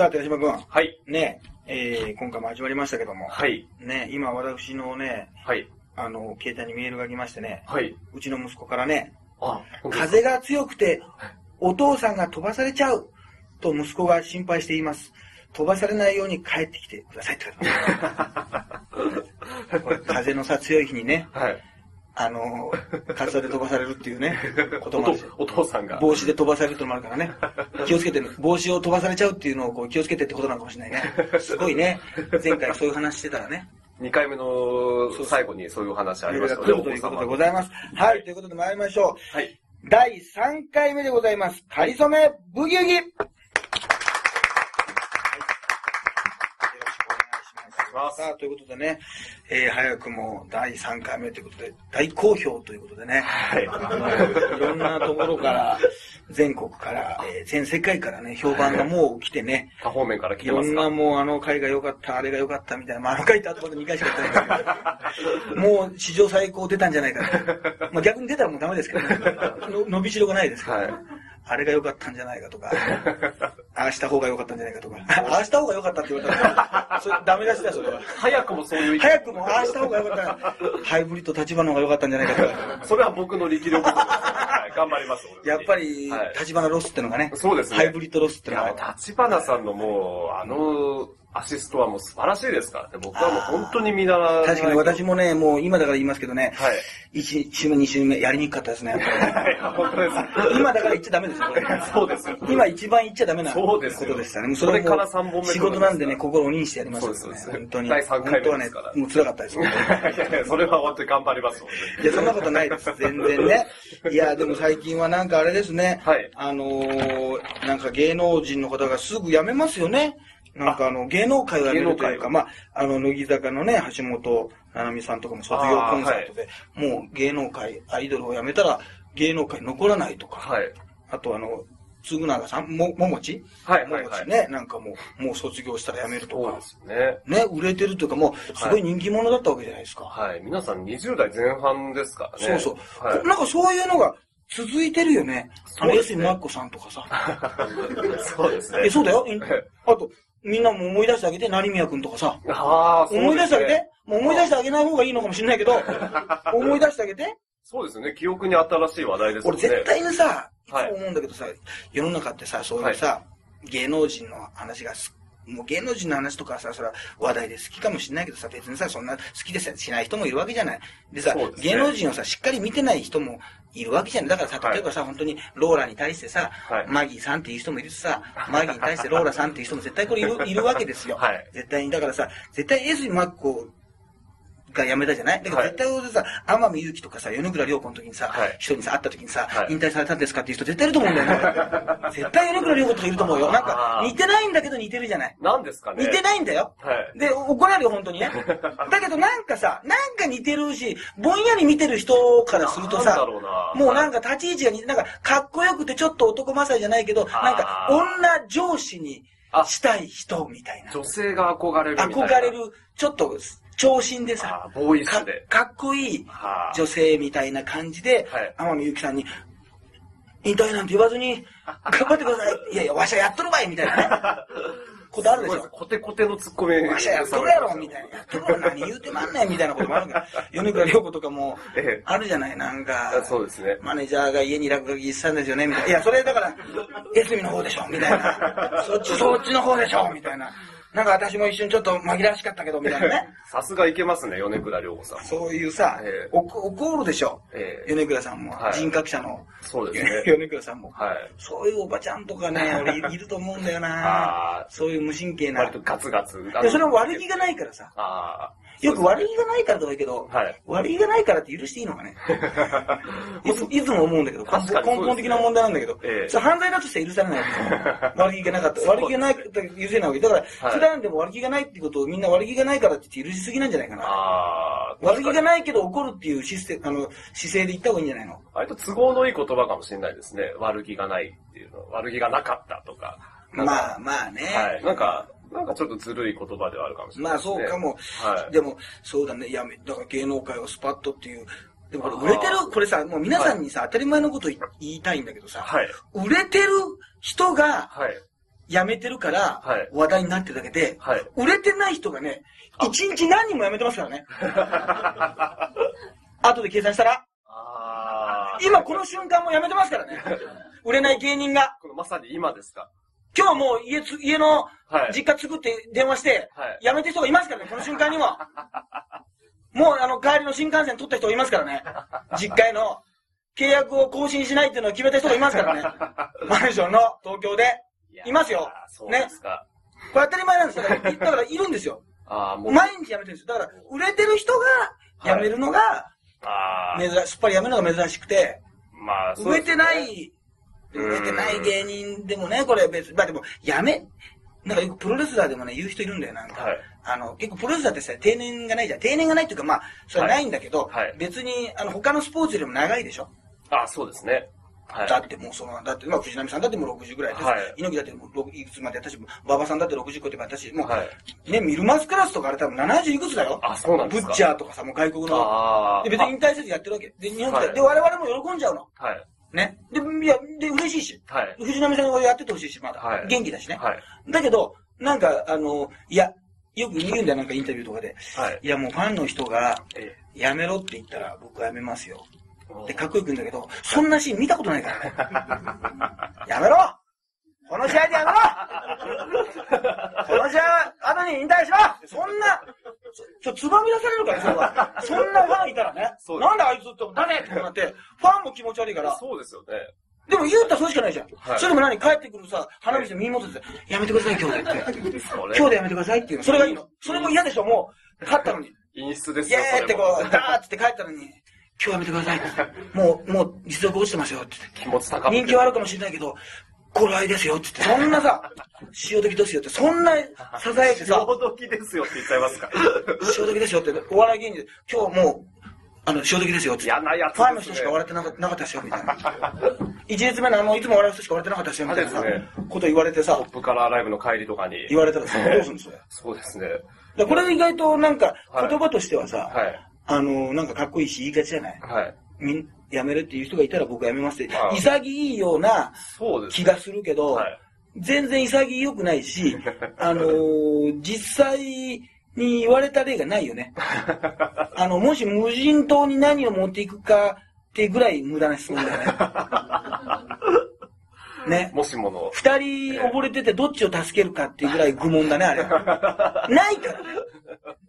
さあ、寺島君。はい。ねえー、今回も始まりましたけども。はい。ね今私のね、はい。あの、携帯にメールが来ましてね、はい。うちの息子からね、あ、風が強くて、お父さんが飛ばされちゃうと息子が心配しています。飛ばされないように帰ってきてくださいって 風のさ、強い日にね、はい。あの、風で飛ばされるっていうね、ことおもあるしとお父さんが。帽子で飛ばされるってのもあるからね。気をつけてね、帽子を飛ばされちゃうっていうのをこう気をつけてってことなのかもしれないね。すごいね。前回そういう話してたらね。2回目の最後にそういうお話ありましたが来るということでございます。はい、ということで参りましょう。はい。第3回目でございます。かりそめブギウギ。よろしくお願いします。さあ、ということでね、えー、早くも第3回目ということで、大好評ということでね、はい。あのいろんなところから、全国から、えー全世界からね、評判がもう来てね、多方面から来いろんなてますかもうあの回が良かった、あれが良かったみたいな、まああの回ってあとまで2回しか言ってないんですけど、もう史上最高出たんじゃないかと。まあ逆に出たらもうダメですけどね。の伸びしろがないですけど、はいあれが良かったんじゃないかとか、ああした方が良かったんじゃないかとか、ああした方が良かったって言われたら、それダメ出しだよ、それは。早くもそういう早くもああした方が良かった、ハイブリッド立花の方が良かったんじゃないかとか。それは僕の力量。はい。頑張ります。俺やっぱりはい、立花ロスってのがね、そうですねハイブリッドロスっていのがや、立花さんのもう、あの、アシストはもう素晴らしいですからね。僕はもう本当に見習わないと確かに私もね、もう今だから言いますけどね、はい。1週目、2週目、やりにくかったですね。本当です。今だから言っちゃダメですよ、これ。そうですよ。今一番言っちゃダメなことでしたね。それからもう三本目仕事なんでね、心を鬼にしてやりますよねそうです本当に。第三回目本当はねですから、もう辛かったです。いやいやそれは本当に頑張ります。いや、そんなことないです。全然ね。いや、でも最近はなんかあれですね。はいあのー、なんか芸能人の方がすぐ辞めますよね。なんかあの、芸能界を辞めるというか、まあ、あの、乃木坂のね、橋本七海さんとかも卒業コンサートで、もう芸能界、アイドルを辞めたら芸能界残らないとか、はい。あとあの、つぐながさん、も、ももちはいはいはいももちね、なんかもう、もう卒業したら辞めるとかそうで。すね。ね、売れてるというか、もう、すごい人気者だったわけじゃないですか。はい。皆さん20代前半ですからね。そうそう、はい。なんかそういうのが続いてるよね。あの、そうですねエスミマッコさんとかさ。そうですね。え、そうだよ。いはいあと、みんなも思い出してあげて、成宮くんとかさ。ああ、ね。思い出してあげて。もう思い出してあげない方がいいのかもしれないけど、思い出してあげて。そうですね。記憶に新しい話題ですね。俺絶対にさ、いつもはい思うんだけどさ、世の中ってさ、そういうさ、芸能人の話がす、もう芸能人の話とかさ、それは話題で好きかもしれないけどさ、別にさ、そんな好きでさ、しない人もいるわけじゃない。でさ、ですね芸能人をさ、しっかり見てない人もいるわけじゃない。だからさ、はい例えばさ、本当にローラに対してさ、はいマギーさんっていう人もいるしさ、マギーに対してローラさんっていう人も絶対これいるいるわけですよ。はい絶対に。だからさ、絶対エスミマッコが辞めたじゃない？だからはい絶対俺さ、天海祐希とかさ、米倉涼子の時にさ、はい人にさ、会った時にさ、はい引退されたんですかっていう人絶対いると思うんだよね。絶対米倉涼子とかいると思うよ。なんか似てないんだけど似てるじゃない？何ですかね？似てないんだよ。はい。で、怒られるよ、本当にね。だけどなんかさ、なんか似てるし、ぼんやり見てる人からするとさ。もうなんか立ち位置が似て、なんかかっこよくてちょっと男勝りじゃないけど、なんか女上司にしたい人みたいな。女性が憧れる。憧れる、ちょっと長身でさボーイか。かっこいいはあ女性みたいな感じではい、天海祐希さんに、引退なんて言わずに、頑張ってください。いやいや、わしゃやっとるわいみたいなね。ことあるでしょ。コテコテのツッコミ。わしゃやっとるやろみたいな。やっとるわ、何言うてまんねんみたいなこともあるけど、米倉涼子とかもええ、あるじゃない、なんか。そうですね。マネージャーが家に落書きしたんですよね、みたいな。いや、それだから、エスミの方でしょ、みたいな。そっち、そっちの方でしょ、みたいな。なんか私も一瞬ちょっと紛らわしかったけど、みたいなね。さすがいけますね、米倉涼子さん。そういうさええ、おこ怒るでしょ？ええ米倉さんもは、い人格者の。そうですね。米倉さんも。はい。そういうおばちゃんとかね、俺いると思うんだよなあそういう無神経な。割とガツガツ。でそれは悪気がないからさ。ああ。よく悪気がないからとか言うけど、はい悪気がないからって許していいのかね。いついつも思うんだけど、ね根本的な問題なんだけど、ええ犯罪だとして許されない 悪気がなかった。悪気がないから許せないわけ。だから、はい普段でも悪気がないってことをみんな悪気がないからって言って許しすぎなんじゃないかな。ああ。悪気がい。ないけど怒るっていうシステあの姿勢で言った方がいいんじゃないの？割と都合のいい言葉かもしれないですね。悪気がないっていうの。悪気がなかったとかまあまあね。はい。なんか、なんかちょっとずるい言葉ではあるかもしれないまあですね。そうかも。はい。でも、そうだね。やめ、だから芸能界をスパッとっていう。でもこれ売れてるこれさ、もう皆さんにさ、当たり前のこと言いたいんだけどさ、はい。売れてる人がはい。辞めてるからはい、話題になってるだけで、はい。売れてない人がね、一日何人も辞めてますからね。後で計算したら、今この瞬間も辞めてますからね。売れない芸人が。このまさに今ですか。今日もう家つ、家のはい。実家作って電話して、はい。辞めてる人がいますからね、この瞬間にも。もうあの、帰りの新幹線取った人がいますからね。実家への契約を更新しないっていうのを決めた人がいますからね。マンションの東京で。やいますよそうですか。これ当たり前なんですよ。だから、だからいるんですよ。ああ、もう。毎日辞めてるんですよ。だから、売れてる人が辞めるのが、ああ、珍し、すっぱり辞めるのが珍しくて、まあ、そう売れてない、売れてない芸人でもね、これ別に、まあでも、辞め、なんかよくプロレスラーでもね、言う人いるんだよ、なんか。はい。あの、結構プロレスラーってさ、定年がないじゃん。定年がないっていうか、まあ、それはないんだけど、はいはい別に、あの、他のスポーツよりも長いでしょ？あそうですね。はい。だってもうその、だって、まあ、藤波さんだってもう60ぐらいです。はい猪木だってもう6いくつまでやったし、馬場さんだって60個って私、もう、はい。ね、ミルマスクラスとかあれ多分70いくつだよ？あ、そうなんですか。ブッチャーとかさ、もう外国の。ああ。で、別に引退せずやってるわけ。で、日本で、はいで、我々も喜んじゃうの。はい。ね。で、いや、で、嬉しいし。はい。藤波さんがやっててほしいし、まだ。はい元気だしね。はい。だけど、なんか、あの、いや、よく言うんだよ、なんかインタビューとかで。はい。いや、もうファンの人が、えやめろって言ったら僕はやめますよ。えで、かっこよく言うんだけど、そんなシーン見たことないからね。やめろこの試合でやめろこの試合後に引退しろそんな、ちょ、つばみ出されるから、それは。そんなファンいたらね、なんであいつって、誰ってなって、ファンも気持ち悪いから、そうですよね。でも言うたらそれしかないじゃん。はいそれでも何帰ってくるさ、花道で耳元で、やめてください、今日でって。今日でやめてくださいっていうの。それがいいの。それも嫌でしょ、もう。勝ったのに。陰湿ですイエよ。ーってこう、ダーって帰ったのに、今日やめてくださいって。もう、もう実力落ちてますよって気持ち高。人気はあるかもしれないけど、頃合いですよって言って、そんなさ、潮時ですよって、そんな支えてさ、潮時ですよって言っちゃいますか。潮時ですよって、お笑い芸人で、今日もう、あの、潮時ですよって。嫌なやつファンの人しか笑ってなかなかったですよ、みたいな。一列目のあの、いつも笑う人しか笑ってなかったですよ、みたいなさね、こと言われてさトッ、プカラーライブの帰りとかに。言われたらさ、どうするんですよ。だかそうですね。らこれ意外となんか、言葉としてはさ、あの、なんかかっこいいし言いがちじゃないはい。はい。みん、やめるっていう人がいたら僕やめますっては、い潔いような気がするけど、はい。全然潔くないし、あのー実際に言われた例がないよね。あの、もし無人島に何を持っていくかってぐらい無駄な質問だよね。ね。もしもの。二人溺れててどっちを助けるかっていうぐらい愚問だね、あれ。ないからね。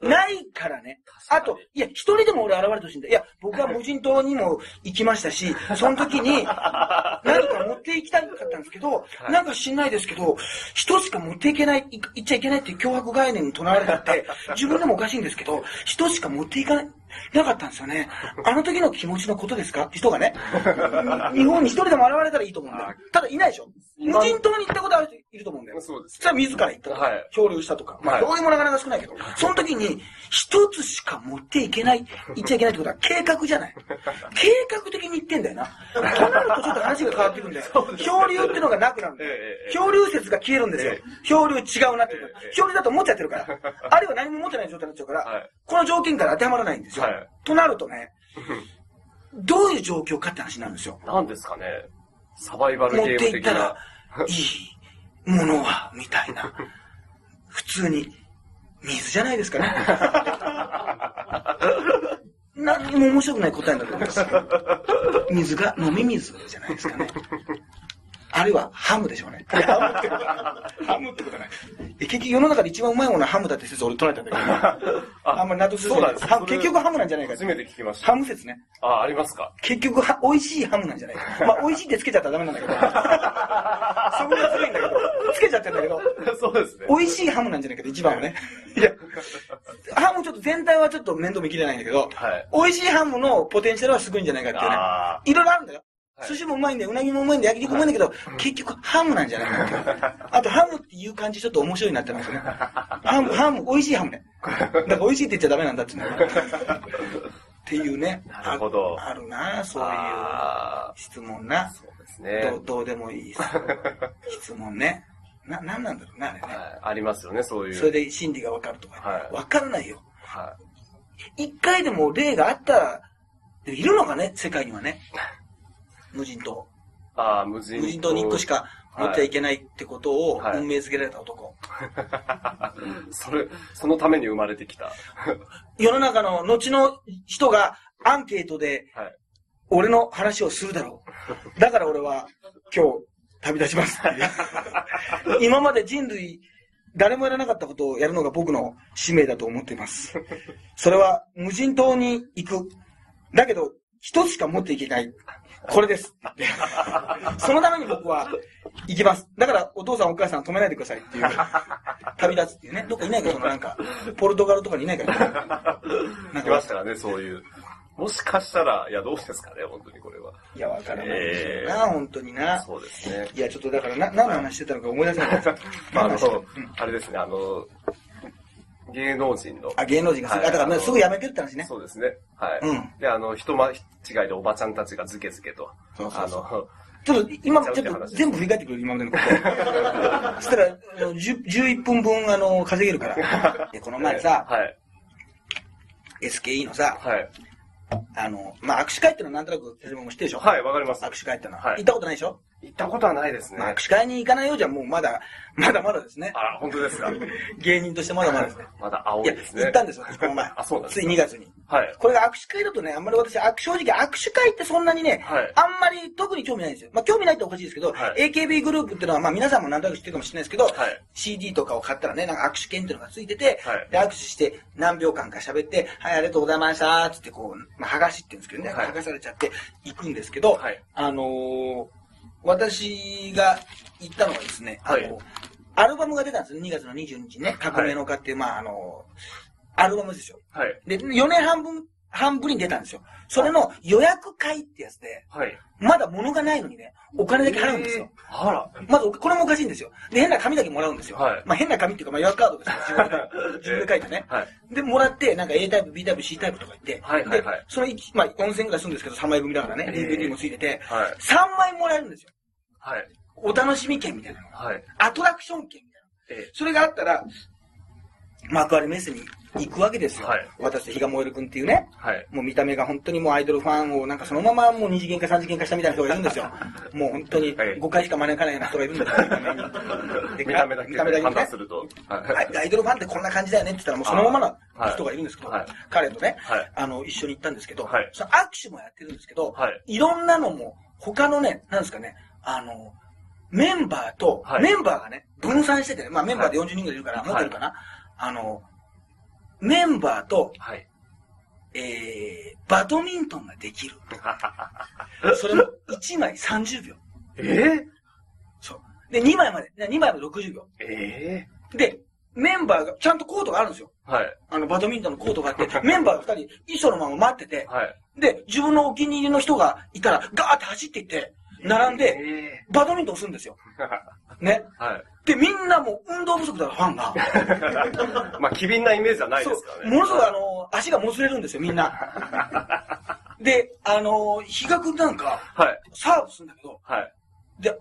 ないからね。あと、いや、一人でも俺現れてほしいんだ。いや、僕は無人島にも行きましたし、その時に何か持っていきたかったんですけど、はいなんか知んないですけど、人しか持っていけない、い行っちゃいけないっていう脅迫概念に唱えられたって、自分でもおかしいんですけど、人しか持っていかない、なかったんですよね。あの時の気持ちのことですか？って人がね、日本に一人でも現れたらいいと思うんだよ。ただいないでしょ？無人島に行ったことある人いると思うんだよ。そうですそれは自ら行ったとか、はい漂流したとか、まあ、はい漂流もなかなか少ないけど、その時に、一つしか持っていけない、行っちゃいけないってことは計画じゃない。計画的に言ってんだよな。となるとちょっと話が変わってくるんだよ。漂流ってのがなくなるんだよ。漂流説が消えるんですよえ。漂流違うなっていうええええ漂流だと思っちゃってるから。あるいは何も持ってない状態になっちゃうから、はいこの条件から当てはまらないんですよ。はいとなるとね、どういう状況かって話なんですよ。何ですかね。サバイバル持ってゲーム的ないったら。、いいものは、みたいな。普通に、水じゃないですかね。何にも面白くない答えになると思いますよ。水が飲み水じゃないですかね。あるいはハムでしょうね。ハムってことは、ハムってことはない。え結局世の中で一番うまいものはハムだって説俺捉えたんだけど。あんまり納得するそうなんですハム結局ハムなんじゃないか初めて聞きました。ハム説ね。あ、ありますか？結局は、美味しいハムなんじゃないか。まあ、美味しいってつけちゃったらダメなんだけど。そこが強いんだけど、つけちゃってんだけど、そうですね。美味しいハムなんじゃないかと、一番はね。いや、ハムちょっと全体はちょっと面倒見きれないんだけど、はい。美味しいハムのポテンシャルはすごいんじゃないかっていうね。あいろいろあるんだよ。はい寿司もうまいんだよ、うなぎもうまいんだよ、焼肉もうまいんだけど、結局ハムなんじゃないか。あとハムっていう感じちょっと面白いなってますね。ハム、ハム、美味しいハムね。だから美味しいって言っちゃダメなんだって っていうね。なるほどああるな、そういうあ質問な。そうですどねう。どうでもいい質問ね。な、なんなんだろうな、あれね。はいありますよね、そういう。それで心理がわかるとか。はいわからないよ。は一回でも例があったら、いるのかね、世界にはね。無人島。ああ、無人島。無人島に1個しか持っちゃいけないってことをはい運命づけられた男。それ、そのために生まれてきた。世の中の後の人がアンケートではい。俺の話をするだろう。だから俺は今日旅立ちますっていう。今まで人類誰もやらなかったことをやるのが僕の使命だと思っています。それは無人島に行く。だけど一つしか持っていけない。これです。そのために僕は行きます。だからお父さんお母さん止めないでくださいっていう。旅立つっていうね。どっかいないかそのなんか、ポルトガルとかにいないかなん来ましたらね、そういう。もしかしたら、いや、どうですかね、本当にこれは。いや、わからないですよな、本当にな。そうですね。いや、ちょっとだから、な、何の話してたのか思い出せない。まあ、あのうん、あれですね、あの、芸能人の。あ、芸能人がすぐ、はいあ、だから、すぐ辞めてるって話ね。そうですね。はい。うんで、あの、人間違いでおばちゃんたちがズケズケと。そうそうそうあの、ちょっと、今、ちょっと全部振り返ってくる、今までのこと。そしたら、あの10 11分分、あの、稼げるから。で、この前さ、はい。SKE のさ、はい。あの、まあ、握手会ってのはなんとなく、私も知ってるでしょ？はい、わかります。握手会ってのは。はい行ったことないでしょ？行ったことはないですね。まあ、握手会に行かないようじゃ、もうまだ、まだまだですね。あら、本当ですか？芸人としてまだまだですね。まだ青いです、ね。行ったんですよ、私この前。あ、そうなんですつい2月に。はい。これが握手会だとね、あんまり私、握正直握手会ってそんなにね、はいあんまり特に興味ないんですよ。まあ興味ないっておかしいですけど、はい AKB グループっていうのは、まあ皆さんもなんとなく知ってるかもしれないですけど、はい CD とかを買ったらね、なんか握手券っていうのがついてて、はいで握手して何秒間か喋って、はい、ありがとうございました、つってこう、まあ剥がしって言うんですけどね、はい剥がされちゃって行くんですけど、はいあのー私が行ったのはですね、あのはいアルバムが出たんですよ、2月の22日にね、革命の歌っていう、まああのアルバムですよ。はい。で、4年半分、半ぶりに出たんですよ。それの予約会ってやつで、はい。まだ物がないのにね、お金だけ払うんですよ。えーあら。まず、これもおかしいんですよ。で、変な紙だけもらうんですよ。はいまあ変な紙っていうか、まあ予約カードですよ。自分で、自分で書いてね。はい。で、もらって、なんか A タイプ、B タイプ、C タイプとか言って、はいはいはいで、その1、まあ4000ぐらいするんですけど、3枚組だからね、えー DVD もついてて、はい。3枚もらえるんですよ。はい。お楽しみ券みたいなのが。はい。アトラクション券みたいな。えそれがあったら、幕張メッセに行くわけですよ。はい私と比嘉燃える君っていうね。はい。もう見た目が本当にもうアイドルファンをなんかそのままもう二次元か三次元かしたみたいな人がいるんですよ。もう本当にはい5回しか招かないような人がいるんですよ、見た目だけ見た目だけねす。ると。はい。アイドルファンってこんな感じだよねって言ったらもうそのままはない人がいるんですけど、はい彼とね、はいあの、一緒に行ったんですけど、はいその握手もやってるんですけど、はい。いろんなのも他のね、なんですかね、あの、メンバーと、はいメンバーがね、分散しててね、まあメンバーで40人ぐらいいるから、はいもっといるかな、あの、メンバーと、はい。えー、バドミントンができる。それも1枚30秒。えー？そう。で、2枚まで、2枚まで60秒。えで、メンバーが、ちゃんとコートがあるんですよ。ーはい。あの、バドミントンのコートがあって、メンバーが2人、衣装のまま待ってて、はい。で、自分のお気に入りの人がいたら、ガーって走っていって、並んで、えバドミントンするんですよ。ね。ーはい。で、みんなもう運動不足だから、ファンが。まあ、機敏なイメージはないですからね。ものすごいあの、足がもつれるんですよ、みんな。で、あの、比嘉君なんか、はい。サーブするんだけど、はい。で、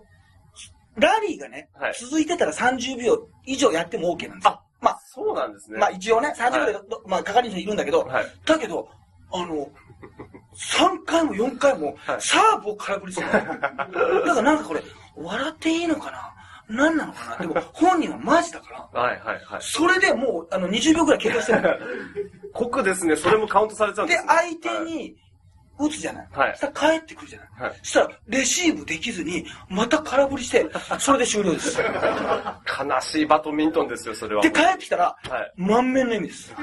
ラリーがね、はい続いてたら30秒以上やっても OK なんですよ。あまあ、そうなんですね。まあ一応ね、30秒で、まあ係員いるんだけど、はい。だけど、あの、3回も4回もはいサーブを空振りするの。だからなんかこれ、笑っていいのかな？何なのかな？でも本人はマジだから。はいはいはい。それでもう、あの、20秒ぐらい経過してるの。酷ですね。それもカウントされちゃうんで、すね。で相手に打つじゃない。はいそしたら帰ってくるじゃない。はいそしたら、レシーブできずに、また空振りして、それで終了です。悲しいバドミントンですよ、それは。で、帰ってきたら、はい。満面の笑みです。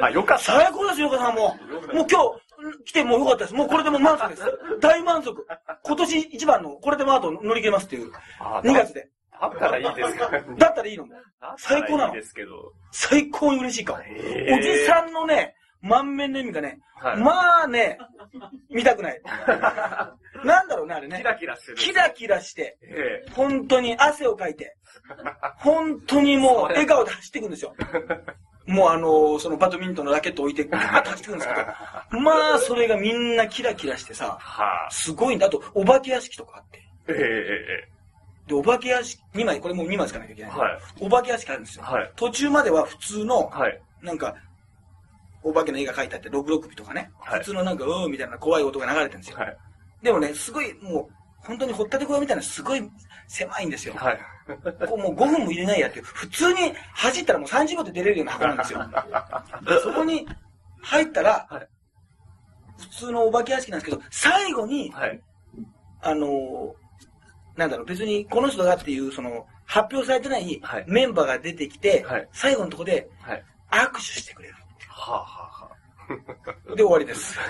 あ、よかった。最高ですよ、岡さんも。もう今日、来てもうよかったです。もうこれでもう満足です。大満足。今年一番の、これでもうあと乗り切れますっていう。あ2月で。だったらいいですけど。だったらいいのも最高なのらいいですけど。最高に嬉しい顔。へーおじさんのね、満面の笑みがね、はいまあね、見たくない。なんだろうね、あれねキ。ラキラしてる。キラキラして、え本当に汗をかいて、本当にもう笑顔で走っていくんですよ。もうあのそのバドミントンのラケット置いて、ガーッと走っていくんですけど、まあ、それがみんなキラキラしてさ、はあ。すごいんだ。あと、お化け屋敷とかあって。えええで、お化け屋敷、2枚、これもう2枚しかなきゃいけない。はいお化け屋敷あるんですよ。はい途中までは普通の、えはい。なんか、お化けの絵が描いてあって、六六尾とかね、はい普通のなんか、うーみたいな怖い音が流れてるんですよ。はい。でもね、すごいもう、本当に掘ったて小屋みたいなすごい狭いんですよ。はい。こうもう5分も入れないやって普通に走ったらもう30秒で出れるような箱なんですよ。そこに入ったら、はい普通のお化け屋敷なんですけど、最後に、はい。あのーなんだろう、別にこの人がっていう、その、発表されてないはいメンバーが出てきて、はい最後のとこではい。握手してくれる。はあ、はあ、は で、終わりです。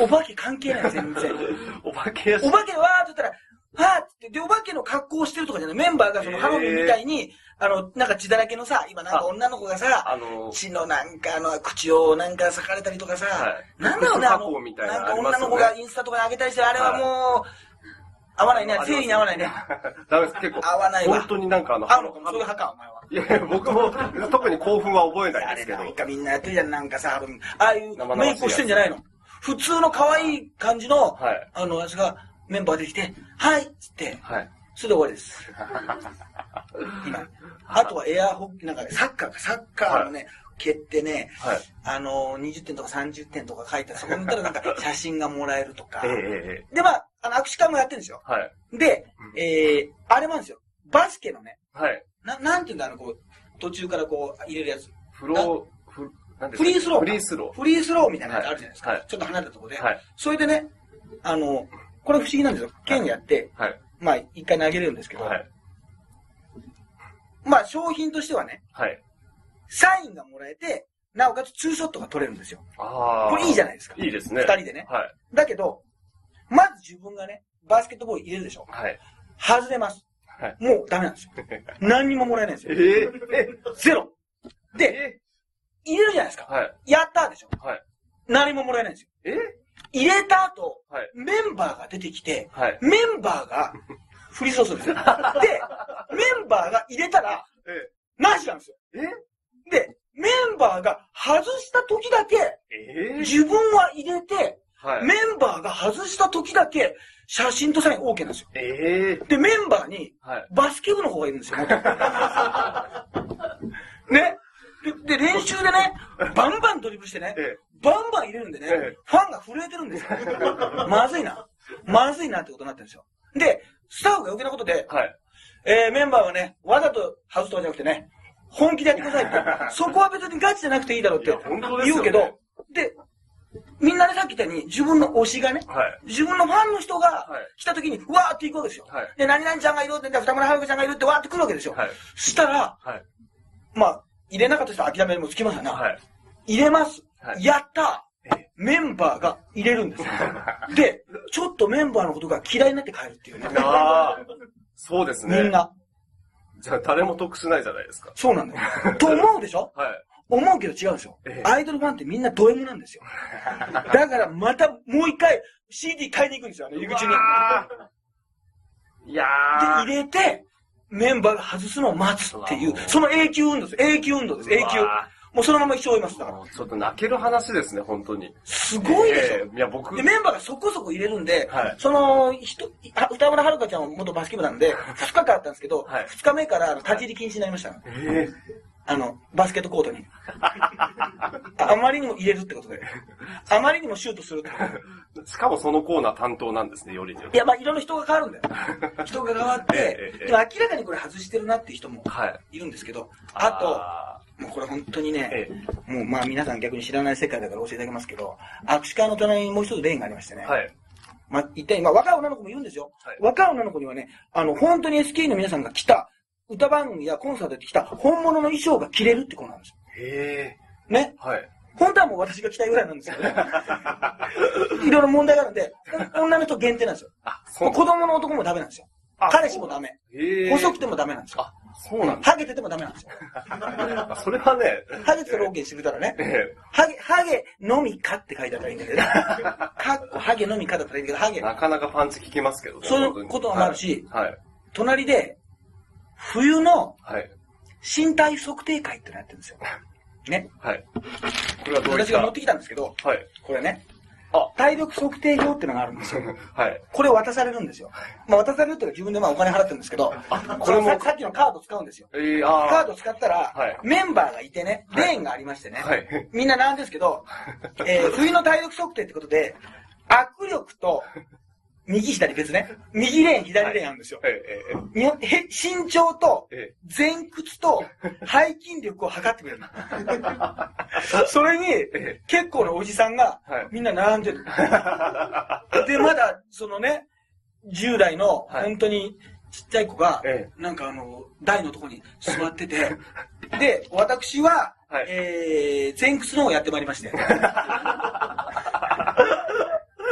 お化け関係ない、全然。あ。お化け屋敷お化けわーって言ったら、はーってで、お化けの格好をしてるとかじゃない。メンバーがそのハロウィンみたいに、あの、なんか血だらけのさ、今なんか女の子がさ、あの、血のなんかあの、口をなんか裂かれたりとかさ、はいなんだろうね、あ加の、ななんか女の子がインスタとかに上げたりして、あれはもう、合わないね生理に合わないね。ダメです、結構。合わないわ本当になんかあの、合うのそういう派か、お前は。いやいや、僕も特に興奮は覚えないですけど。れなんかみんなやってるじゃん、なんかさ、ああいうメイクをしてんじゃないの？普通の可愛い感じの、はいあの、やつがメンバーできて、はいっつって、はい。それで終わりです。今。あとはエアホッケー、なんかね、サッカーか、サッカーのね、蹴ってね、はい。あの、20点とか30点とか書いてある、そこ見たらなんか 写真がもらえるとかええ。ええで、まあ、あの、握手会もやってるんですよ。はい。で、えー、あれもあるんですよ。バスケのね、はい。な、なんていうんだ、あの、こう、途中からこう、入れるやつ。フロー、フリースロー。フリースロフリースローみたいなやつあるじゃないですか。はいちょっと離れたところで。はいそれでね、あの、これ不思議なんですよ。剣やって、ー。はい。まあ、一回投げれるんですけど、はい。まあ、商品としてはね、はい。サインがもらえて、なおかつツーショットが撮れるんですよ。ああ。これいいじゃないですか。いいですね。二人でね。はい。だけど、まず自分がね、バスケットボール入れるでしょ。はい。外れます。はい。もうダメなんですよ。何にももらえないんですえよ。ええゼロ。で、え入れるじゃないですか。はい。やったーでしょ。はい。何ももらえないんですよ。え入れた後、はい。メンバーが出てきて、はい。メンバーが フリーソースですよ。で、メンバーが入れたら、えなしなんですよ。え？で、メンバーが外した時だけ、ええ？自分は入れて、はい。メンバーが外した時だけ、写真とサイン OK なんですよ。ええで、メンバーに、はい。バスケ部の方がいるんですよ。ね。で、で練習でね、バンバンドリブルしてね、えバンバン入れるんでね、ええファンが震えてるんですよ。まずいな。まずいなってことになってるんですよ。で、スタッフが余計なことで、はい。えー、メンバーはね、わざと外すとかじゃなくてね、本気でやってくださいって。そこは別にガチじゃなくていいだろうって言うけど、で、みんなでさっき言ったように自分の推しがね、はい。自分のファンの人がはい来た時に、うわーって行くわけですよ。はいで、何々ちゃんがいるって、二村春子ちゃんがいるってわーって来るわけですよ。はい。したら、はい。まあ、入れなかった人は諦めるもつきますよな。はい。入れます。はいやったえメンバーが入れるんですよ。で、ちょっとメンバーのことが嫌いになって帰るっていうね。ああ。そうですね。みん。な。じゃあ誰も得しないじゃないですか。そうなんだよ。と思うでしょ？はい。思うけど違うんですよええ。アイドルファンってみんなド M なんですよ。だからまたもう一回 CD 買いに行くんですよ、あの入り口に。いやで、ー。入れて、メンバーが外すのを待つっていうその永久運動です。永久運動です。永久。もうそのまま一生います。だから。ちょっと泣ける話ですね、本当に。すごいでしょ。ええいや、僕、で、メンバーがそこそこ入れるんで、はいその人、あ歌村遥ちゃんは元バスケ部なんで、2日間あったんですけど、はい2日目から立ち入り禁止になりました。えあの、バスケットコートに。ああまりにも入れるってことで。あまりにもシュートするってことで。え しかもそのコーナー担当なんですね、よりにより。いや、まあ、いろんな人が変わるんだよ。人が変わって、えでも明らかにこれ外してるなっていう人もはい。いるんですけど、あと、あもうこれ本当にね、えもうまあ皆さん逆に知らない世界だから教えてあげますけど、握手会の隣にもう一つレーンがありましてね。ーはい。まあ一体、まあ若い女の子もいるんですよ。はい若い女の子にはね、あの、本当に SK の皆さんが来た、歌番組やコンサートで来た本物の衣装が着れるってことなんですよ。へえね？はい。本当はもう私が着たいぐらいなんですけどね。いろいろ問題があるんで、お女の人限定なんですよ。あ、そう子供の男もダメなんですよ。あ彼氏もダメ。細くてもダメなんですよ。あ、そうなんだ。ハゲててもダメなんですよ。あ それはね、ハゲてたら OK にしてくれたらね。ええハゲ、ハゲのみかって書いてあったらいいんだけど、かっこハゲのみかだったらいいんだけど、ハゲ、なかなかパンチ効きますけどね。そういうこともあるしはい。はい。隣で、冬のはい。身体測定会ってのやってるんですよ。ね。はい。これはどうい私が持ってきたんですけど、はい。これね、あ、体力測定表ってのがあるんですよ。はい。これを渡されるんですよ。まあ渡されるっていうか自分でまあお金払ってるんですけど、これもささっきのカード使うんですよ。えー、あカード使ったら、はいメンバーがいてね、はいレーンがありましてね、はい。みんな並んですけど、えー 冬の体力測定ってことで、握力と右左別ね。右レーン、左レーンあるんですよ。ええ、え日本へ身長とえ、え前屈と背筋力を測ってくれるの。それにえ、結構なおじさんがはい、みんな並んでる。で、まだ、そのね、10代の、はい本当にちっちゃい子がえ、なんかあの、台のとこに座ってて、で、私ははい、えー、前屈の方をやってまいりまして。や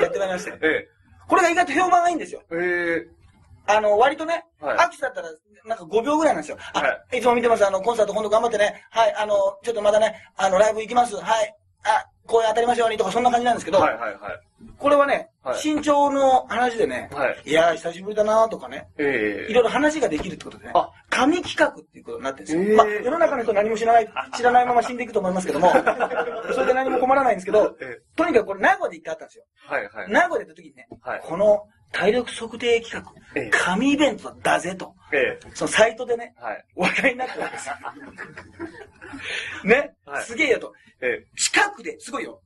ってまいりまして。え、えこれが意外と評判がいいんですよ。え、えあの、割とね、はいアキだったら、なんか5秒ぐらいなんですよ。あ、、はいつも見てます。あの、コンサート今度頑張ってね。はい、あの、ちょっとまだね、あの、ライブ行きます。はい。あ、こう当たりましょうにとか、そんな感じなんですけど、はいはいはい。これはね、はい身長の話でね、はいいやー、久しぶりだなとかね、ええいろいろ話ができるってことでねあ、神企画っていうことになってるんですよ。えーまあ、世の中の人何も知らない、知らないまま死んでいくと思いますけども、それで何も困らないんですけど、えとにかくこれ名古屋で一回あったんですよ。はいはい。名古屋で行った時にね、はいこの体力測定企画、ええ神イベントだぜと、えそのサイトでね、えはい。話題になったわけですよ。ね、はいすげえよと。え近くで、すごいよ。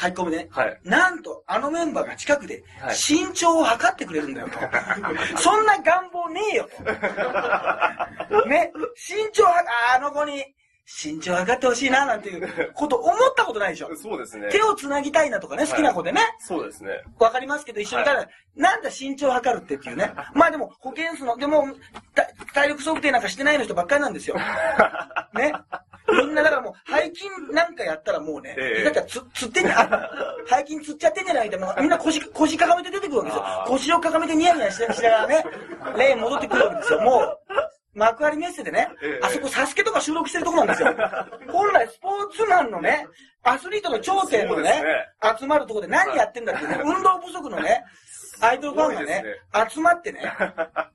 書き込みね。はいなんと、あのメンバーが近くではい身長を測ってくれるんだよと。そんな願望ねえよと。ね、身長は、ああの子に身長測ってほしいななんていうこと思ったことないでしょえ。そうですね。手をつなぎたいなとかね、好きな子でね。そうですね。わかりますけど、一緒にいたら、なんだ身長測るってっていうね。まあでも、保健室の、でも、た体力測定なんかしてないの人ばっかりなんですよ。ね。みんなだからもう、背筋なんかやったらもうね、ええだからつ、つってんじゃん、あ背筋つっちゃってんじゃないって、もうみんな腰、腰かがめて出てくるわけですよ腰をかがめてニヤニヤししながらね、レーン戻ってくるわけですよ。もう、幕張メッセでね、ええあそこサスケとか収録してるとこなんですよ。本来スポーツマンのね、アスリートの頂点のねね、集まるところで何やってんだってね、運動不足のね、アイドルファンがねすごいで、集まってね、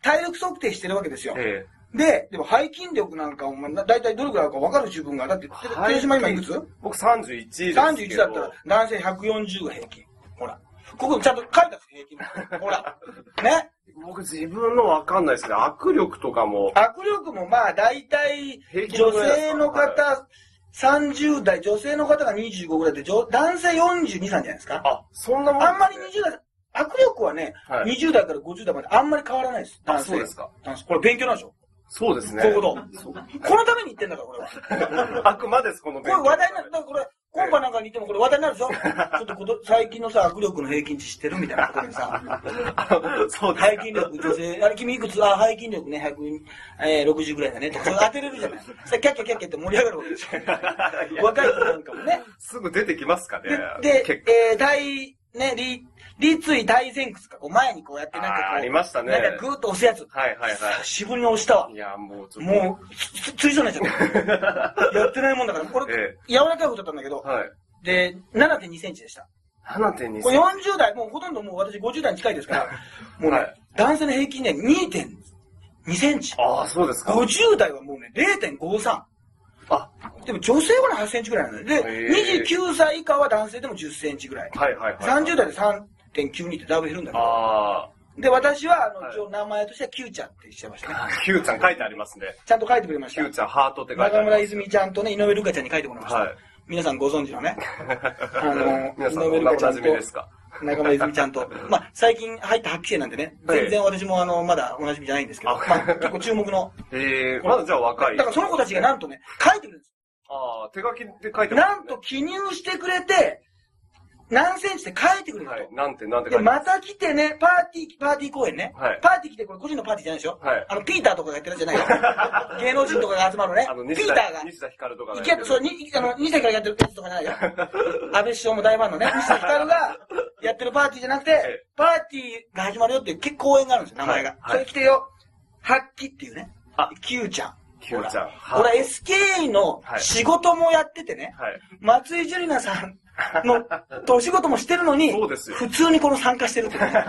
体力測定してるわけですよ。えで、でも背筋力なんかお前、だいたいどれくらいあるか分かる自分が。だって、え寺島今いくつ？僕31ですけど。?31 だったら男性140が平均。ほら。ここにちゃんと書いてあるんです平均。ほら。ね。僕自分のわかんないですけど、握力とかも、握力もまあ大体女性の方30代、女性の方が25ぐらいで、女男性42、3じゃないですか？あ、そんなもんあんまり20代、握力はね、はい。20代から50代まであんまり変わらないです。あ男性そうですか。男性。これ勉強なんでしょ？そうですね。こういうこと。このために言ってんだから、これは。あくまでこのこれ話題になからこれ、コンパなんかにいてもこれ話題になるでしょ？ちょっとこと最近のさ、握力の平均値知ってるみたいなことでさ。そう。背筋力、女性、あれ君いくつ？あ、背筋力ね、160ぐらいだね。とか、当てれるじゃない。それキャッキャキャッキャって盛り上がるわけですよ。若い子なんかもね。すぐ出てきますかね。で、でえー、体、ね、立、立位体前屈か、こう前にこうやってなんかこう。ありましたねなんかグーッと押すやつ。はいはいは久しぶりに押したわい。。いや、もうちょっと。もう、つ、つついそうになっちゃった。やってないもんだから、これ、え柔らかい方だったんだけど、はい。で、7.2センチでした。7.2これ40代、もうほとんどもう私50代に近いですから、もうね、はい男性の平均ね、2.2センチ。ああ、そうですか。50代はもうね、0.53。あ、でも女性はね、8センチぐらいなので、で、へー29歳以下は男性でも10センチぐらい。はいはいはい。30代で3.92ってだいぶ減るんだけど。あで、私は、あの、はい名前としては Q ちゃんってしてましたね。あ、Q ちゃん書いてありますね。ちゃんと書いてくれました Q。ちゃん、ハートって書いてあ中ります。村泉ちゃんとね、井上るかちゃんに書いてもらいました。はい。皆さんご存知のね、あの、皆さん、井上おなじみですか？中村泉ちゃんと、まあ、最近入った8期生なんでね、はい全然私もあの、まだおなじみじゃないんですけど、あまあ、結構注目の。ええまだじゃあ若い。だからその子たちがなんとね、書いてくれるんですああ、手書きで書いてます、ね。なんと記入してくれて、何センチって書いてくれると。はい。なんて、なんてで、書いてまた来てね、パーティー、パーティー公演ね。はいパーティー来て、これ個人のパーティーじゃないでしょ？はいあの、ピーターとかがやってるやつじゃないよ。芸能人とかが集まるねあの、。ピ西田ーターが。西田ひかるとかがいけそう、に、あの、2歳からやってるやつとかじゃないよ。安倍首相も大ファンのね、西田ひかるが やってるパーティーじゃなくてえ、パーティーが始まるよっていう結構公演があるんですよ、名前が。はいはいそれ来てよ、発揮っていうね。あ Q ちゃん。Q ちゃん。ほら、SKE のはい仕事もやっててね、はい。松井樹里奈さんのとお仕事もしてるのに、普通にこの参加してるってね。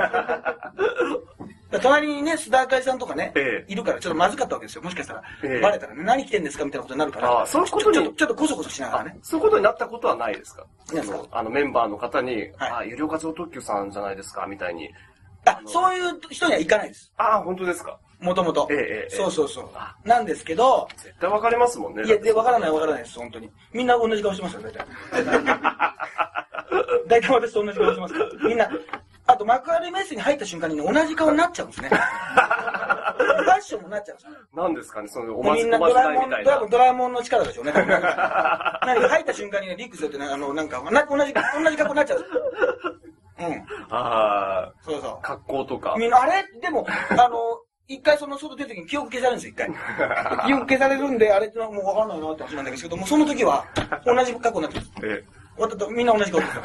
隣にね、須田あかりさんとかね、ええいるからちょっとまずかったわけですよ。もしかしたら、ええバレたらね、何着てんですかみたいなことになるから、ああそういうことにちょっとちょっとこそこそしながらあね。そういうことになったことはないですか？あの、メンバーの方に、はいあ、有料活動特急さんじゃないですかみたいに。あ、そういう人には行かないです。ああ、本当ですか？もともと。ええそうそうそうあ。なんですけど、絶対わかりますもんね。いや、で、わからないわからないです、本当に。みんな同じ顔してますよ、大体。大体私と同じ顔してますから。みんな、あと幕張メッセに入った瞬間にね、同じ顔になっちゃうんですね。ファッションもなっちゃうんですよ。何ですかね、その、おまじ、みんなおまじドラえもん、ないみたいなドラえもん。ドラえもんの力でしょうね。何か入った瞬間にね、リックスってね、あの、なんか、な同じ、同じ格好になっちゃう。うん。あそうそあ、格好とかう。。みんな、あれ？でも、あの、一回その外出るときに記憶消されるんですよ、一回。記憶消されるんで、あれってのはもうわかんないなって話なんですけども、その時は、同じ格好になってます。みんな同じ顔ですよ。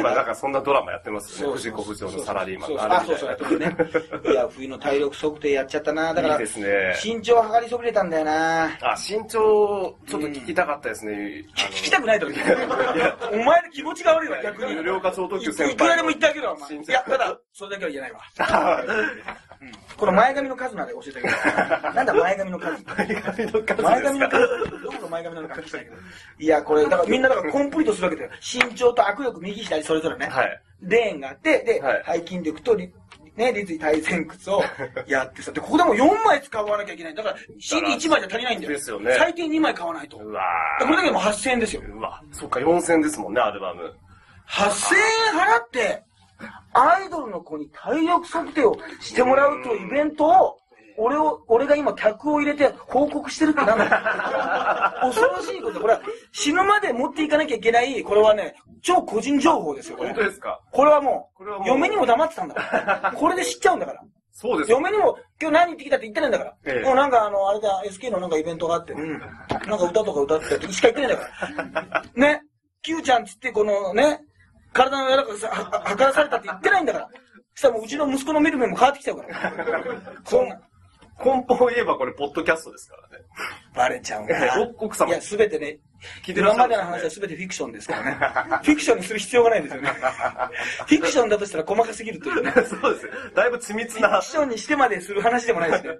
今なんかそんなドラマやってますよね。藤子不二雄のサラリーマンそうのそうあそうそうや。ってね。いや、冬の体力測定やっちゃったな。だから。身長測りそびれたんだよな。あ、身長、ちょっと聞きたかったですね。聞きたくないだろ、お前の気持ちが悪いわ、逆に。無料化超特急先輩。いくらでも言ってあげるわ、お前。いや、ただ、それだけは言えないわ。この前髪の数まで教えてあげる。なんだ前髪の数前髪の数前髪の数どこが前髪なのか聞きたいけど。いや、これ、だからみんなだからコンプリートするわけだよ。身長と握力右左それぞれね。はい。レーンがあって、で、はい背筋力とり、ね、立位体前屈をやってさ、で、ここでも4枚使わなきゃいけない。だから、CD1 枚じゃ足りないんだよ。ですよね最低2枚買わないと。うわこれだけでも8000円ですよ。ーうわ、そっか、4000ですもんね、アルバム。8000円払って、アイドルの子に体力測定をしてもらうというイベントを、俺を、俺が今客を入れて報告してるってなんだよ恐ろしいこと。これは死ぬまで持っていかなきゃいけない、これはね、超個人情報ですよ、これ本。当ですか？これはもう、もう嫁にも黙ってたんだから。これで知っちゃうんだから。そうですよ。嫁にも、今日何言ってきたって言ってないんだから。ええもうなんかあの、あれだ、SK のなんかイベントがあって、うん。なんか歌とか歌ってたしか言ってないんだから。ね？Q ちゃんっつってこのね、体の柔らかさ、はは測らされたって言ってないんだから。そしたらもううちの息子の見る目も変わってきちゃうから。そんな、根本を言えばこれ、ポッドキャストですからね。バレちゃうんだな。お奥様いや、すべてね、聞いてらっ今しゃるんですねまでの話はすべてフィクションですからね。フィクションにする必要がないですよね。フィクションだとしたら細かすぎるというね。そうです。だいぶ緻密なフィク、ションにしてまでする話でもないですね。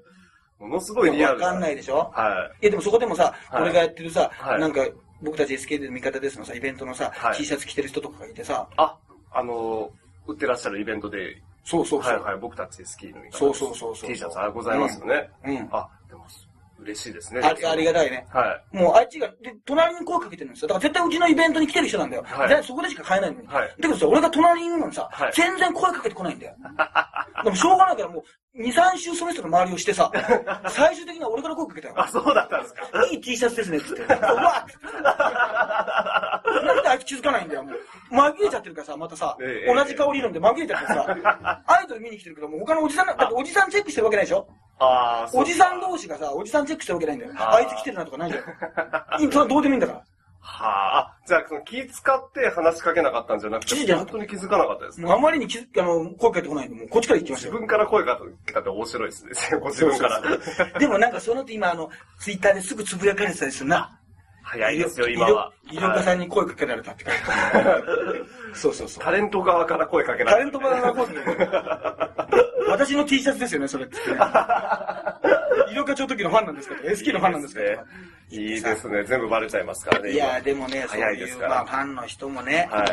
ものすごいリアルな。わかんないでしょ？はいや、でもそこでもさ、はい俺がやってるさ、はいなんか、僕たち SK での味方ですのさ、イベントのさ、はい T シャツ着てる人とかがいてさ、あ、あの、売ってらっしゃるイベントで、そうそうそう。はいはい、僕たちスキーのそうそうそうそう T シャツあございますよね。うんうんあ、でも、嬉しいですね。あありがたいね。はい。もうあいつが、で、隣に声かけてるんですよ。だから絶対うちのイベントに来てる人なんだよ。はいでそこでしか買えないのに。はいだけどさ、俺が隣にいるのにさ、はい全然声かけてこないんだよ。でもしょうがないからもう、2、3周その人の周りをしてさ、最終的には俺から声かけたよ。あ、そうだったんですか。いい T シャツですね、つって。うわっなんであいつ気づかないんだよ、もう。紛れちゃってるからさ、またさ、ええ同じ顔理論で紛れちゃってさ、アイドル見に来てるけども、他のおじさんな、だっておじさんチェックしてるわけないでしょ？あおじさん同士がさ、おじさんチェックしてるわけないんだよ。あいつ来てるなとかないじゃん。それはどうでもいいんだから。はあ、あじゃあ、その気使って話しかけなかったんじゃなくて、本当に気づかなかったですあまりに気づあの、声かけてこないんで、もうこっちから行きましたよ。自分から声かけたって面白いですね。ご 自分から。でもなんかそのって今あの、ツイッターですぐつぶやかれてたりするな。早いですよ、今は。医療医療家さんに声かけられたって書いてあるそうそうそう。タレント側から声かけられタレント側が声かけてる。私の T シャツですよね、それってね。医療課長時のファンなんですけど、SK のファンなんですけど。いいですね。全部バレちゃいますからね。いや、でもね、そういう、早いですからまあ、ファンの人もね、は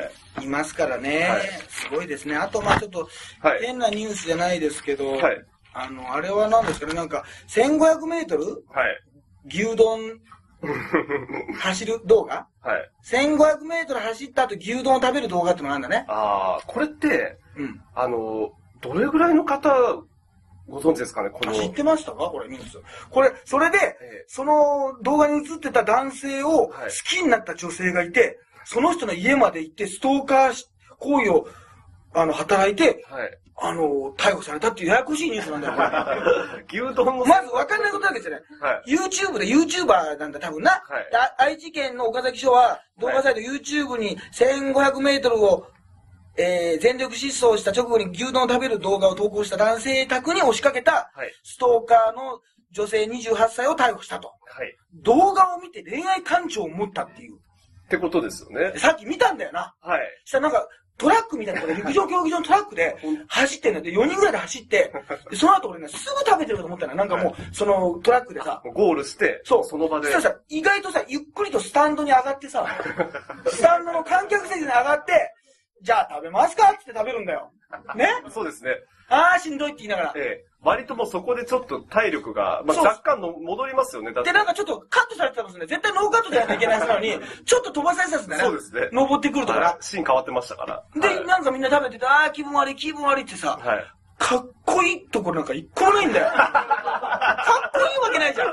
い。いますからね、はいすごいですね。あと、まあちょっと、はい変なニュースじゃないですけど、はいあの、あれは何ですかね、なんか、1500メートル？はい。牛丼 走る動画？はい。1500メートル走った後牛丼を食べる動画ってのがあるんだね。ああ、これって、うん。あの、どれぐらいの方、ご存知ですかね？この。あ知ってましたか？これニュース。これ、それで、えその動画に映ってた男性を好はいきになった女性がいて、その人の家まで行ってストーカーし行為を、あの、働いて、はい。あの、逮捕されたっていうややこしいニュースなんだよ、これ。牛丼の。まず分かんないことだけじゃない。はい。YouTube で YouTuber なんだ、多分な。はい愛知県の岡崎署は動画サイト YouTube に1500メートルを、えー全力疾走した直後に牛丼を食べる動画を投稿した男性宅に押しかけたはい。ストーカーの女性28歳を逮捕したと。はい。動画を見て恋愛感情を持ったっていう。ってことですよねで。さっき見たんだよな。はい。したらなんか、トラックみたいなところで、陸上競技場のトラックで走ってんだって、4人ぐらいで走って、でその後俺ね、すぐ食べてるかと思ったら、なんかもう、そのトラックでさ、ゴールして、そう。その場で。そしたらさ、意外とさ、ゆっくりとスタンドに上がってさ、スタンドの観客席に上がって、じゃあ食べますか？って食べるんだよ。ね？そうですね。ああ、しんどいって言いながら。ええ割ともうそこでちょっと体力が、まあ、そう若干の戻りますよね。だってで、なんかちょっとカットされてたんですね。絶対ノーカットでやらなきゃいけないはずなのに、ちょっと飛ばされてたんですね。そうですね登ってくるとかなはい。シーン変わってましたから。で、はいなんかみんな食べてて、ああ、気分悪い、気分悪いってさ、はい。かっこいいところなんか一個もないんだよ。かっこいいわけないじゃん。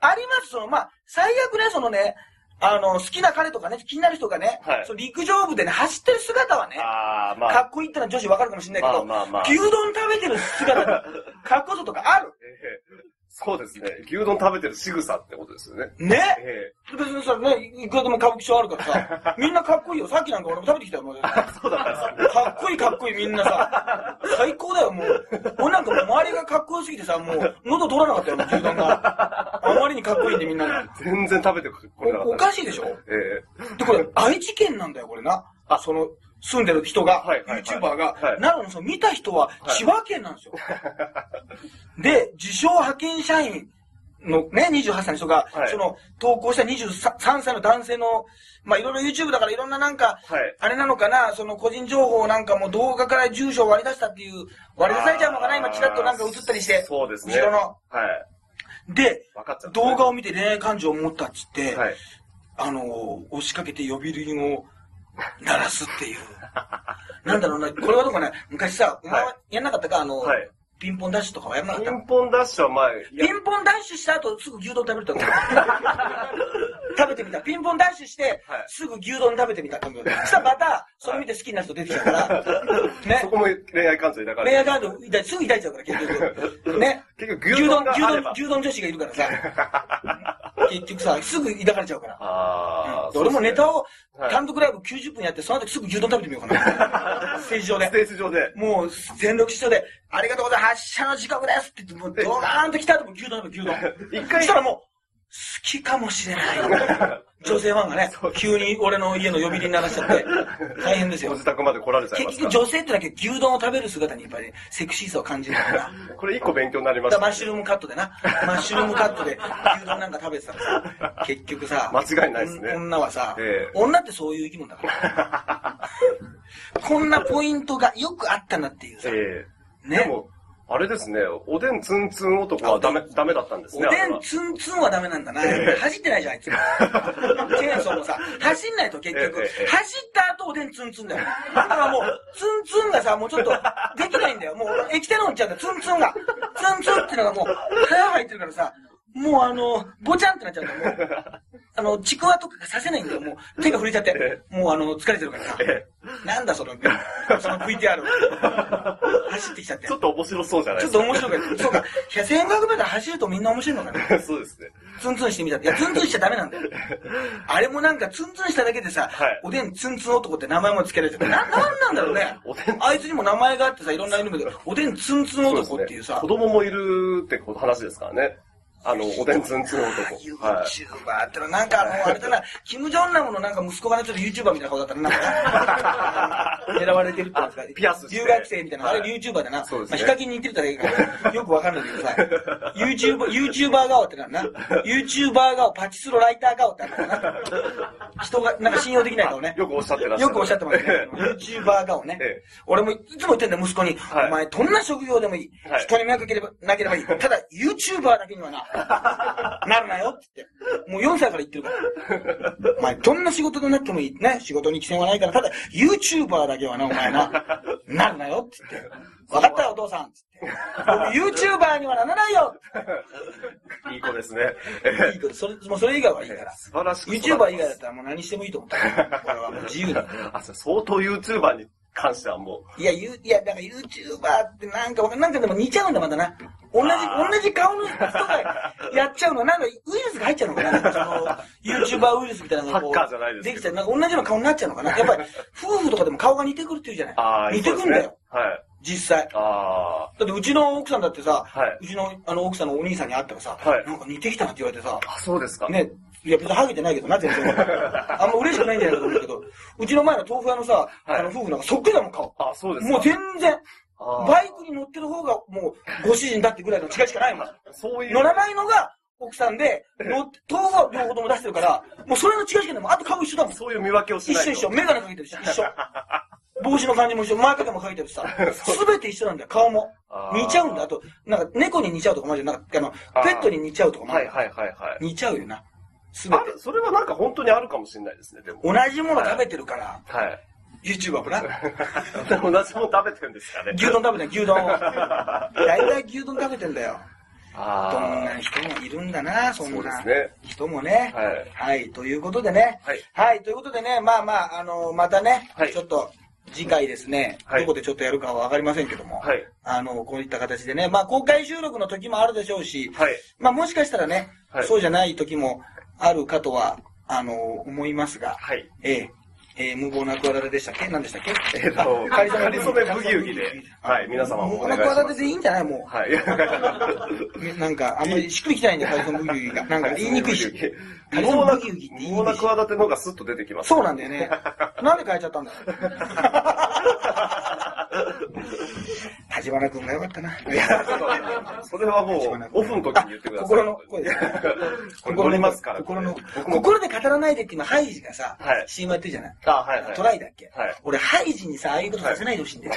あります、その、まあ、最悪ね、そのね、あの、好きな彼とかね、気になる人がね、はい。その陸上部でね、走ってる姿はね、ああ、まあ、かっこいいってのは女子わかるかもしれないけど、まあまあまあ。牛丼食べてる姿が、かっこよさとかある。ええそうですね。牛丼食べてる仕草ってことですよね。ね？え別にさ、ね、いくらでも歌舞伎町あるからさ、みんなかっこいいよ。さっきなんか俺も食べてきたよ。もうえそうだったんですかっこいいかっこいいみんなさ。最高だよ、もう。俺なんかもう周りがかっこよすぎてさ、もう喉取らなかったよ、もう牛丼が。あまりにかっこいいんでみんなが。全然食べてくれなかったおおかしいでしょ？えで、これ愛知県なんだよ、これな。あ、その、住んでる人が、はいはいはい YouTuber が、はいなのにその見た人は千葉県なんですよ。で、自称派遣社員のね、28歳の人が、はいその、投稿した23歳の男性の、まあいろいろ YouTube だからいろんななんか、はいあれなのかな、その個人情報なんかも動画から住所を割り出したっていう、割り出されちゃうのかな、今チラッとなんか映ったりして。そうですね。後ろの。はい。で。動画を見て恋愛感情を持ったっつって、はい。あの、押しかけて呼び鈴を鳴らすっていう。なんだろうな、これはどこかね、昔さ、お前はやんなかったか、あの、はいピンポンダッシュとかはやんなかったピンポンダッシュはまあ、いやピンポンダッシュした後すぐ牛丼食べると？食べてみた。ピンポンダッシュしてはい、すぐ牛丼食べてみたと思う。そしたらまた、それ見て好きになる人出てきちゃうから。ねそ。こも恋愛感情抱かれて恋愛カード抱いすぐ抱いちゃうから、結局。ね。結局牛丼が牛丼、牛丼女子がいるからさ。結局さ、すぐ抱かれちゃうから。ああ、俺もネタをはい単独ライブ90分やって、その後すぐ牛丼食べてみようかな。ステージ上ステで。ージ上で。もう、全力視聴で、ありがとうございます、発車の時刻ですって言って、もうドカーンと来た後も牛丼食べ牛丼。一回そしたらもう、好きかもしれない。女性ファンがね、急に俺の家の呼び鈴鳴らしちゃって、大変ですよご自。宅まで来られちゃいますか結局女性ってだけ牛丼を食べる姿にやっぱり、セクシーさを感じるから。ら。これ一個勉強になりました。だからマッシュルームカットでな。マッシュルームカットで牛丼なんか食べてたらさ、結局さ、間違いないですね女はさ、ええ女ってそういう生き物だから。こんなポイントがよくあったなっていうさ、ええねでも、あれですね、おでんツンツン男はダメ、ダメだったんですおね。あれはでんツンツンはダメなんだな。走ってないじゃん、あいつ。チェーンソーもさ、走んないと結局。走った後おでんツンツンだよ。だからもう、ツンツンがさ、もうちょっとできないんだよ。もう液体のっちゃうんだよ、ツンツンが。ツンツンってのがもう、腹入ってるからさ、もうあの、ぼちゃんってなっちゃうんだよ。もう あの、ちくわとかがさせないんだよ。もう手が触れちゃってえ。もうあの、疲れてるからさ。えなんだその、その VTR。走ってきちゃって。ちょっと面白そうじゃないちょですか。っと面白い。そうか。いや、1500メートル走るとみんな面白いのかな。そうですね。ツンツンしてみたって。いや、ツンツンしちゃダメなんだよ。あれもなんかツンツンしただけでさ、はいおでんツンツン男って名前も付けられてて、な、なんなんだろうねおでん。あいつにも名前があってさ、いろんな意味で、おでんツンツン男っていうさ、子供もいるって話ですからね。あの、おでんツンツン男。はい。YouTuber ってのはなんかもうあれだな、キム・ジョンナムのなんか息子がね、ちょっと YouTuber みたいな顔だったらなんかな 狙われてるってやつがピアス留学生みたいな、あれはい YouTuber だな。そうですヒカキンに似てるからいいから、よくわかんないけどさ、YouTuber、YouTuber 顔ってなんだ？な。YouTuber 顔、パチスロライター顔ってあるな。人が、なんか信用できない顔ね。よくおっしゃってらっしゃる。よくおっしゃってますね。YouTuber 顔ねええ。俺もいつも言ってんだよ、息子に。はいお前、どんな職業でもいいはい。人に迷惑かければ、なければいい。ただ、YouTuber だけにはな、なるなよって言って。もう4歳から言ってるから。お前、どんな仕事でなってもいい。ね。仕事に規制はないから、ただ、YouTuber だけはな、お前な、なるなよって言って。分かったよ、お父さん。つって。僕、YouTuber にはならないよいい子ですね。いいこと、それ、もうそれ以外はいいから。素晴らしく YouTuber 以外だったらもう何してもいいと思った。これはもう自由だ。あ、相当 YouTuber に関してはもいや、ゆいや、だから YouTuber ってなんかなんかでも似ちゃうんだ、まだな。同じ、同じ顔の人がやっちゃうのは、なんかウイルスが入っちゃうのかななんかその、YouTuber ウイルスみたいなのがこうハッカーじゃないできちゃう。なんか同じような顔になっちゃうのかなやっぱり、夫婦とかでも顔が似てくるって言うじゃう、ああ、ない似てくんだよ、ね。はい。実際。あだってうちの奥さんだってさ、はいうちのあの奥さんのお兄さんに会ったらさ、はいなんか似てきたなって言われてさ、あ。あ、そうですか。ね、いや別にハゲてないけどな、全然。あんま嬉しくないんじゃないかと思うけど、うちの前の豆腐屋のさ、はいあの夫婦なんかそっくりだもん、顔。あ、そうですか。もう全然、バイクに乗ってる方がもうご主人だってぐらいの違いしかないもん。そういう。乗らないのが奥さんで、乗っ豆腐は両方とも出してるから、もうそれの違いしかないもん。あと顔一緒だもん。そういう見分けをしないと。一緒一緒。メガネかけてるし、一緒。帽子の感じも一緒、前掛けも書いてるしさ、すべて一緒なんだよ、顔も似ちゃうんだ。あと、なんか猫に似ちゃうとかもある。なんか、あの、ペットに似ちゃうとかもあるはいはいはいはい。似ちゃうよな。すべて。ある、それはなんか本当にあるかもしれないですね、でも。同じもの食べてるから、はい。YouTuber もな。同じもの食べてるんですかね。牛丼食べてん、牛丼。大体牛丼食べてんだよ。あどんあ。な人もいるんだな、そんそうでなすね。人もね。はい。はい、ということでね。はい。はい、ということでね、まあまあ、あの、またね、はいちょっと、次回ですね、はいどこでちょっとやるかはわかりませんけども、はい。あの、こういった形でね、まあ公開収録の時もあるでしょうし、はい。まあもしかしたらね、はいそうじゃない時もあるかとは、あの、思いますが、はい。えええー無謀な企てでしたっけ？何でしたっけ？えっと、かりそめブギウギで、はい、皆様も無謀なお願いします。企てでいいんじゃない？もはい。う。なんか、あんまりしっくりきてないんだよ、カリソンブギウギが。なんか言いにくいし。無謀な、ブギウギ無謀な企ての方がスッと出てきます。そうなんだよね。なんで変えちゃったんだ 立花君がよかったな。いやそれはもう、オフの時に言ってください。心の声で。これ乗りますから。心の。心で語らないでって今、ハイジがさ、はい CM やってるじゃない？あ、はいはい。トライだっけ？はい。俺、ハイジにさ、ああいうことさせないでほしいんだよ。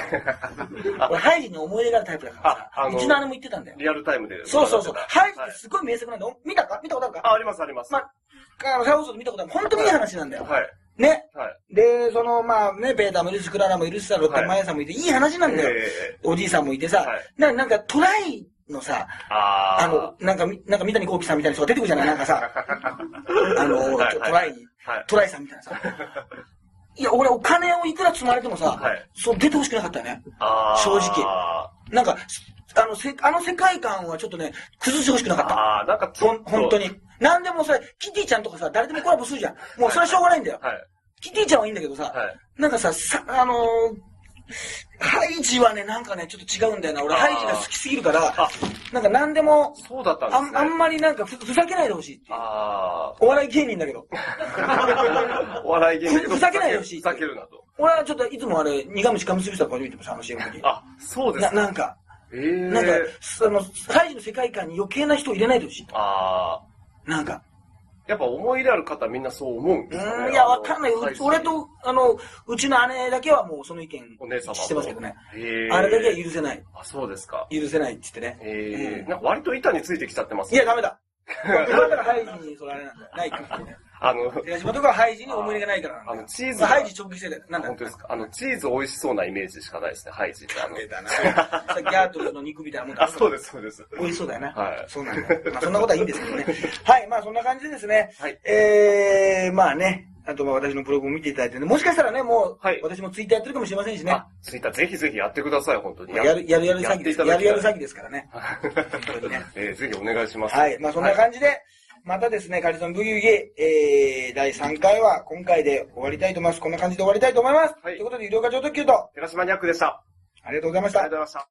俺、ハイジに思い出があるタイプだからさうちの姉も言ってたんだよ。リアルタイムで。そうそうそう。ハイジっはいてすごい名作なんだよ。見たか？見たことあるか？あ、ありますあります。まあ、あの、再放送で見たことある。本当にいい話なんだよ。はい。ね。はい。で、その、まあね、ペーターもいるし、クララもいるしさ、ロッテンマヤさんもいて、いい話なんだよ。えおじいさんもいてさ、はいななんかトライのさ、ー、あー。あの、なんかみ、なんか三谷幸喜さんみたいな人が出てくるじゃないなんかさ、あの、はいトトライに、はい。トライさんみたいなさ。いや、俺お金をいくら積まれてもさ、はいそう出てほしくなかったよね。あー正直なんか、あの、せあの世界観はちょっとね、崩してほしくなかった。あー、なんか。本当に。なんでもさ、キティちゃんとかさ、誰でもコラボするじゃん。もうそれはしょうがないんだよ。はい。キティちゃんはいいんだけどさ、はい。なんかさ、さ、あのーハイジはね、なんかね、ちょっと違うんだよな。俺、ハイジが好きすぎるからあ、なんか何でも、そうだったんあんですね。あんまりなんかふふざけないでほしいっていう。あお笑い芸人だけど。ー。お笑い芸人ふざけないでほしいふざけるなと。俺はちょっといつもあれ、苦虫噛みつぶしたこと見てもさ、あの CM の時。あ、そうですなか。なんか、えー。なんか、その、ハイジの世界観に余計な人を入れないでほしい。あなんか。ー。やっぱ思い入れある方みんなそう思うんうですかね。ーん、いや、わかんない。俺と、あの、うちの姉だけはもうその意見お姉様としてますけどね。あれだけは許せない。あ、そうですか。許せないって言ってね。えー。うんなんか割と板についてきちゃってますいや、ダメだ。だからにそれあれなんだよ。ないからね。あの、寺島とかはハイジに思い入れがないから。あのチーズまあハイジ直撃して。なんだ本当ですか？あの、チーズ美味しそうなイメージしかないですね、ハイジって。あの ートルの肉みたいなもんだあ、そうです、そうです。美味しそうだよな。はいそうなんだよ。まあそんなことはいいんですけどね。はい、まあそんな感じでですね。はいえー、まあね、あとまあ私のブログも見ていただいてね、もしかしたらね、もう、はい私もツイッターやってるかもしれませんしね。あ、ツイッターぜひぜひやってください、本当に。やる、やるやる詐欺です。やるやる詐欺ですからね。本当にね。えーぜひお願いします。はい、まあそんな感じで、またですね、カリソンブギウギ、えー、第3回は今回で終わりたいと思います。こんな感じで終わりたいと思います。はいということで、医療課長特急と、寺島ニャックでした。ありがとうございましたありがとうございました。